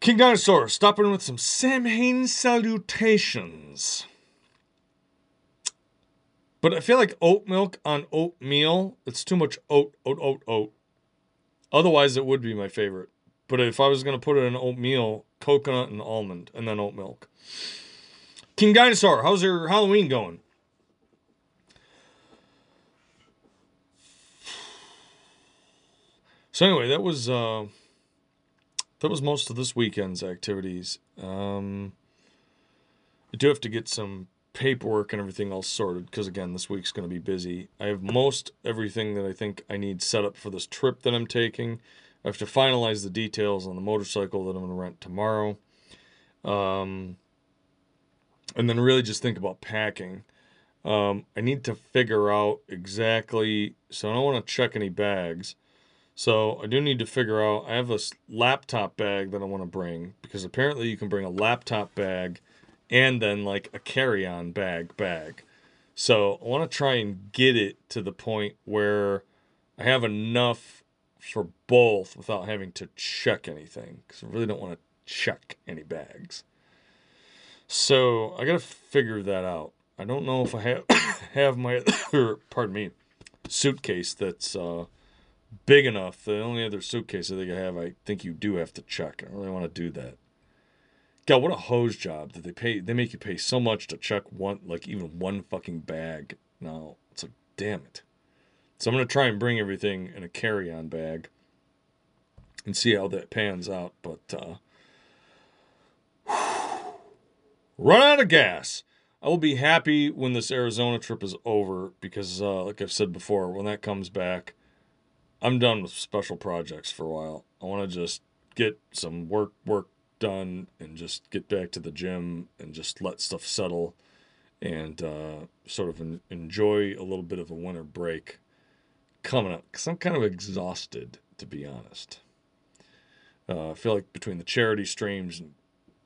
King Dinosaur, stopping with some Samhain salutations. But I feel like oat milk on oatmeal, it's too much oat, oat, oat, oat. Otherwise, it would be my favorite. But if I was going to put it in oatmeal, coconut and almond, and then oat milk. King Dinosaur, how's your Halloween going? So anyway, that was uh, that was most of this weekend's activities. Um, I do have to get some paperwork and everything all sorted because again this week's going to be busy. I have most everything that i think i need set up for this trip that i'm taking. I have to finalize the details on the motorcycle that i'm going to rent tomorrow. Um, and then really just think about packing. Um, i need to figure out exactly so i don't want to check any bags so i do need to figure out i have a laptop bag that i want to bring because apparently you can bring a laptop bag and then like a carry-on bag bag. So I want to try and get it to the point where I have enough for both without having to check anything because I really don't want to check any bags. So I got to figure that out. I don't know if I have have my or pardon me suitcase that's uh, big enough. The only other suitcase I think I have, I think you do have to check. I really want to do that. God, what a hose job that they pay. They make you pay so much to check one, like even one fucking bag. Now it's like, damn it. So I'm to try and bring everything in a carry on bag and see how that pans out. But uh, run out of gas. I will be happy when this Arizona trip is over because, uh, like I've said before, when that comes back, I'm done with special projects for a while. I want to just get some work work done and just get back to the gym and just let stuff settle and uh, sort of en- enjoy a little bit of a winter break coming up because I'm kind of exhausted, to be honest. Uh, I feel like between the charity streams and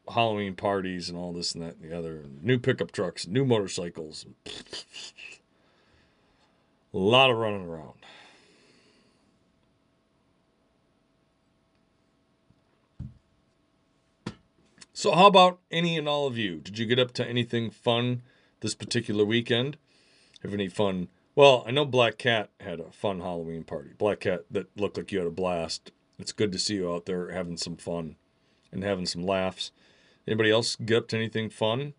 Halloween parties and all this and that and the other, new pickup trucks, new motorcycles, a lot of running around. So, how about any and all of you? Did you get up to anything fun this particular weekend? Have any fun? Well, I know Black Cat had a fun Halloween party. Black Cat, that looked like you had a blast. It's good to see you out there having some fun and having some laughs. Anybody else get up to anything fun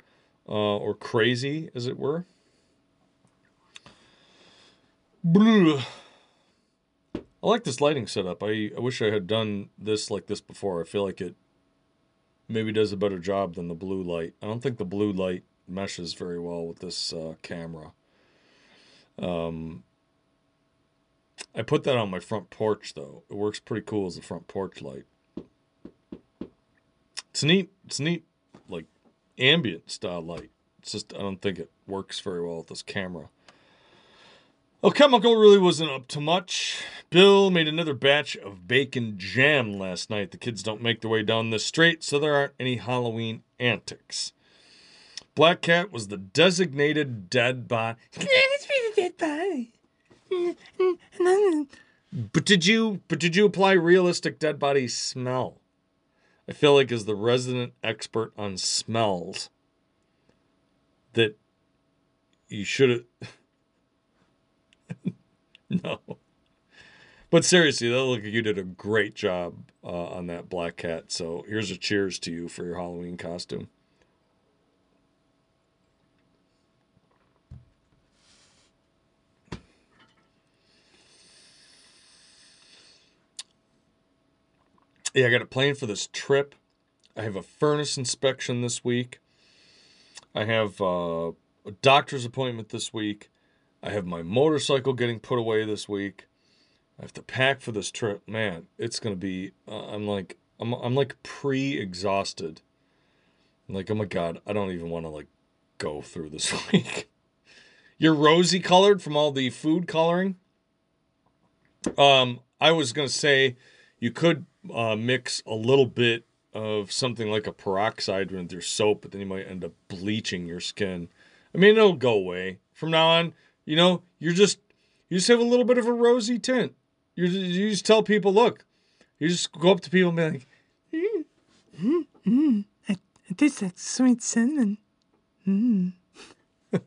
uh, or crazy, as it were? I like this lighting setup. I, I wish I had done this like this before. I feel like it maybe does a better job than the blue light. I don't think the blue light meshes very well with this uh, camera. Um, I put that on my front porch though. It works pretty cool as a front porch light. It's neat. It's neat, like ambient style light. It's just I don't think it works very well with this camera. Well, Chemical really wasn't up to much. Bill made another batch of bacon jam last night. The kids don't make their way down this street, so there aren't any Halloween antics. Black Cat was the designated dead body. Let's be the dead body. But did you but did you apply realistic dead body smell? I feel like as the resident expert on smells that you should have no. But seriously, that look you did a great job uh, on that black cat. So here's a cheers to you for your Halloween costume. Yeah, I got a plan for this trip. I have a furnace inspection this week. I have uh, a doctor's appointment this week. I have my motorcycle getting put away this week. I have to pack for this trip. Man, it's gonna be. Uh, I'm like, I'm, I'm like pre-exhausted. I'm like, oh my god, I don't even want to like go through this week. You're rosy colored from all the food coloring. Um, I was gonna say you could uh, mix a little bit of something like a peroxide with your soap, but then you might end up bleaching your skin. I mean, it'll go away from now on. You know, you're just you just have a little bit of a rosy tint. You you just tell people, look, you just go up to people and be like, mm, mm, mm. Sweet cinnamon. Mm.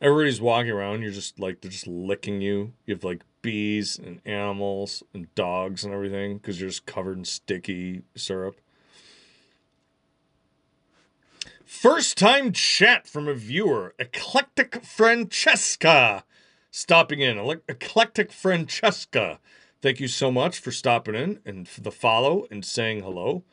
Everybody's walking around. You're just like they're just licking you. You have like bees and animals and dogs and everything because you're just covered in sticky syrup. First time chat from a viewer, Eclectic Francesca, stopping in. Eclectic Francesca, thank you so much for stopping in and for the follow and saying hello.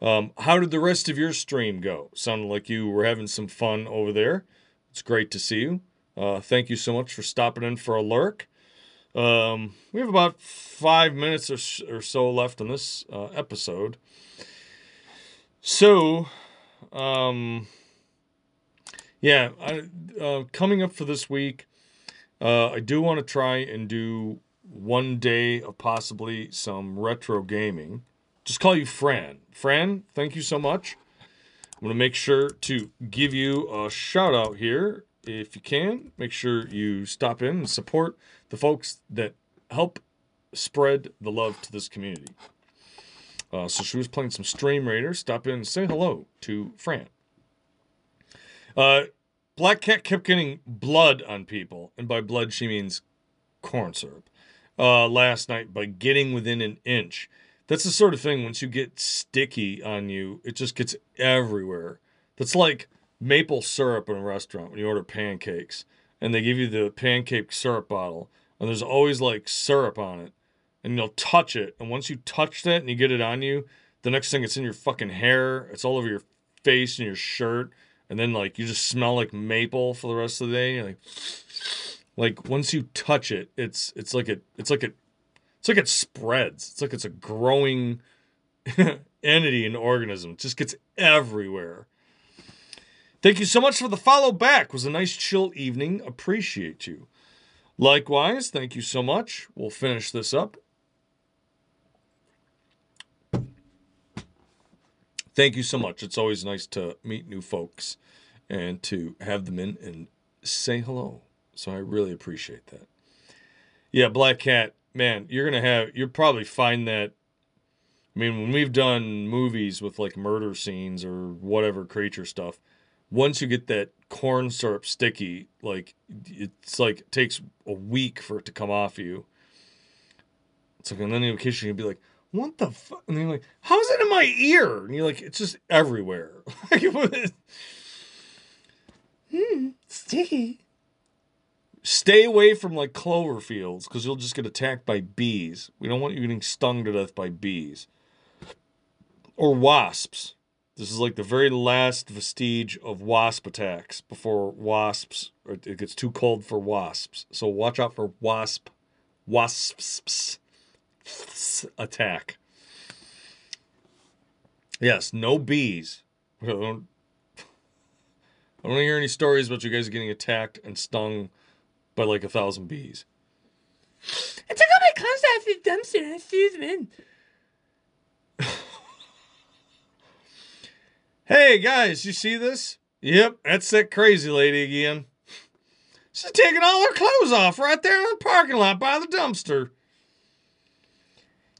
Um, how did the rest of your stream go? Sounded like you were having some fun over there. It's great to see you. Uh, thank you so much for stopping in for a lurk. Um, we have about five minutes or, or so left on this uh, episode. So, um, yeah, I, uh, coming up for this week, uh, I do want to try and do one day of possibly some retro gaming. Just call you Fran. Fran, thank you so much. I'm going to make sure to give you a shout out here. If you can, make sure you stop in and support the folks that help spread the love to this community. Uh, so she was playing some Stream Raiders. Stop in and say hello to Fran. Uh, Black Cat kept getting blood on people, and by blood she means corn syrup. Uh, last night by getting within an inch. That's the sort of thing. Once you get sticky on you, it just gets everywhere. That's like maple syrup in a restaurant when you order pancakes. and they give you the pancake syrup bottle, and there's always like syrup on it, and you'll touch it, and once you touch that and you get it on you, the next thing it's in your fucking hair, it's all over your face and your shirt, and then like you just smell like maple for the rest of the day. Like, like once you touch it, it's it's like it it's like it it's like it spreads. It's like it's a growing entity and organism. It just gets everywhere. Thank you so much for the follow back. It was a nice chill evening. Appreciate you. Likewise, thank you so much. We'll finish this up. Thank you so much. It's always nice to meet new folks and to have them in and say hello. So I really appreciate that. Yeah, Black Cat, man, you're to have, you'll probably find that. I mean, when we've done movies with like murder scenes or whatever creature stuff, once you get that corn syrup sticky, like it's like it takes a week for it to come off you. It's like, and then you'll be like, what the fuck? And you're like, how's it in my ear? And you're like, it's just everywhere. Hmm, sticky. Stay away from like clover fields because you'll just get attacked by bees. We don't want you getting stung to death by bees or wasps. This is like the very last vestige of wasp attacks before wasps, it gets too cold for wasps. So watch out for wasp, wasps attack. Yes, no bees. I don't, I don't hear any stories about you guys getting attacked and stung by like a thousand bees. I took all my clothes out of the dumpster and I threw them in. Hey guys, you see this? Yep, that's that crazy lady again. She's taking all her clothes off right there in the parking lot by the dumpster.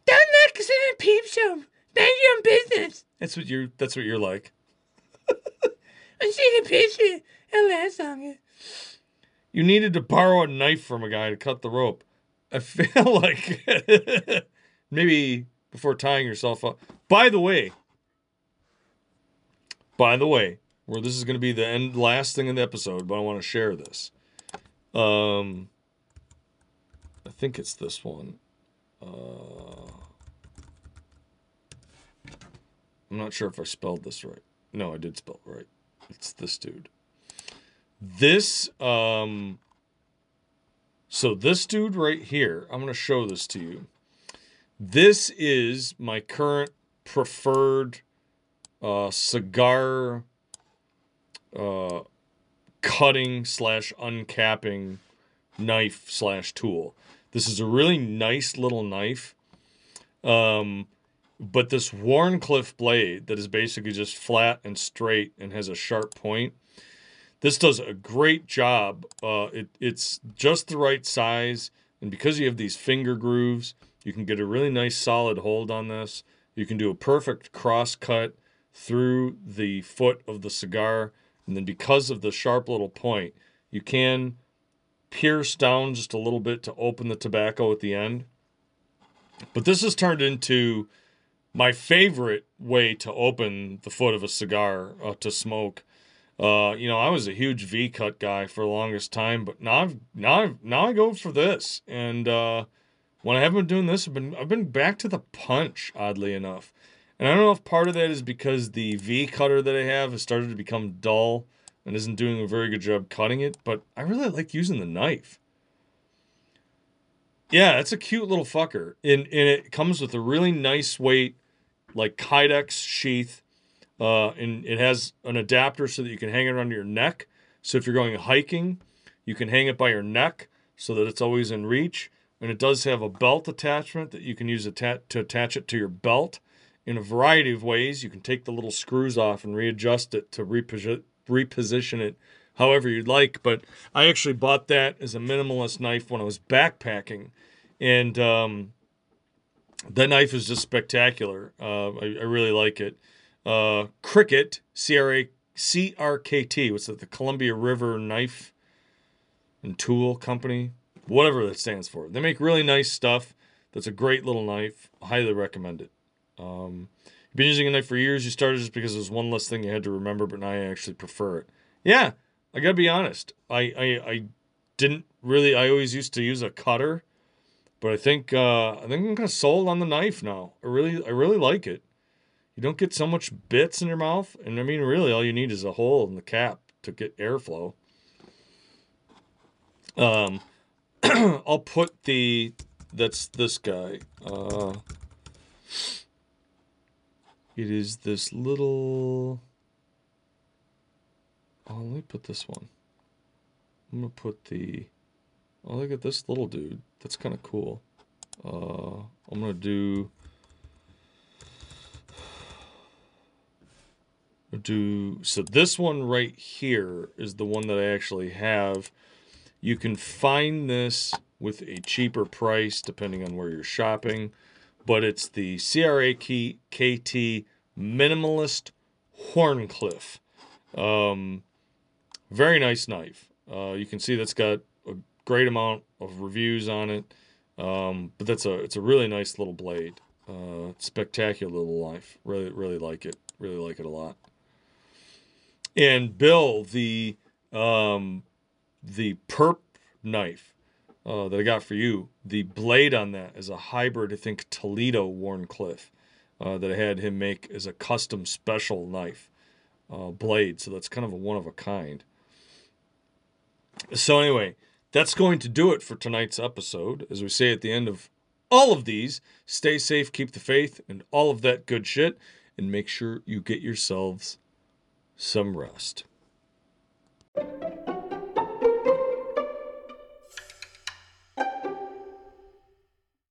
Don't look, it's in a peep show. Mind your own business. That's what you're. That's what you're like. I'm seeing a picture of last song. You needed to borrow a knife from a guy to cut the rope. I feel like maybe before tying yourself up. By the way, by the way, where this is going to be the end, last thing in the episode, but I want to share this. Um, I think it's this one. Uh, I'm not sure if I spelled this right. No, I did spell it right. It's this dude. This, um, so this dude right here, I'm going to show this to you. This is my current preferred uh, cigar uh, cutting slash uncapping knife slash tool. This is a really nice little knife. Um, but this Wharncliffe blade that is basically just flat and straight and has a sharp point. This does a great job. Uh, it, it's just the right size. And because you have these finger grooves, you can get a really nice solid hold on this. You can do a perfect cross cut through the foot of the cigar. And then because of the sharp little point, you can pierce down just a little bit to open the tobacco at the end. But this has turned into my favorite way to open the foot of a cigar uh, to smoke. Uh, you know, I was a huge V cut guy for the longest time, but now I've now I've, now I go for this. And uh, when I haven't been doing this, I've been I've been back to the punch. Oddly enough, and I don't know if part of that is because the V cutter that I have has started to become dull and isn't doing a very good job cutting it, but I really like using the knife. Yeah, it's a cute little fucker. And, and it comes with a really nice weight, like Kydex sheath. Uh, and it has an adapter so that you can hang it around your neck. So if you're going hiking, you can hang it by your neck so that it's always in reach. And it does have a belt attachment that you can use to attach it to your belt in a variety of ways. You can take the little screws off and readjust it to reposi- reposition it however you'd like. But I actually bought that as a minimalist knife when I was backpacking. And um, that knife is just spectacular. Uh, I, I, really like it. Uh, Cricket, C-R-A, C-R-K-T, what's that? The Columbia River Knife and Tool Company, whatever that stands for. They make really nice stuff. That's a great little knife. Highly recommend it. Um, you've been using a knife for years. You started just because it was one less thing you had to remember, but now I actually prefer it. Yeah, I gotta be honest. I I, I didn't really. I always used to use a cutter, but I think uh, I think I'm kind of sold on the knife now. I really I really like it. You don't get so much bits in your mouth, and I mean, really, all you need is a hole in the cap to get airflow. Um, I'll put the that's this guy. Uh, it is this little. Oh, let me put this one. I'm gonna put the. Oh, look at this little dude. That's kind of cool. Uh, I'm gonna do. Do so. This one right here is the one that I actually have. You can find this with a cheaper price depending on where you're shopping, but it's the CRKT Minimalist Wharncliffe. Um, very nice knife. Uh, you can see that's got a great amount of reviews on it, um, but that's a it's a really nice little blade. Uh, spectacular little knife. Really really like it. Really like it a lot. And Bill, the um, the perp knife uh, that I got for you, the blade on that is a hybrid, I think Toledo Wharncliffe uh, that I had him make as a custom special knife uh, blade. So that's kind of a one of a kind. So anyway, that's going to do it for tonight's episode. As we say at the end of all of these, stay safe, keep the faith, and all of that good shit, and make sure you get yourselves some rest.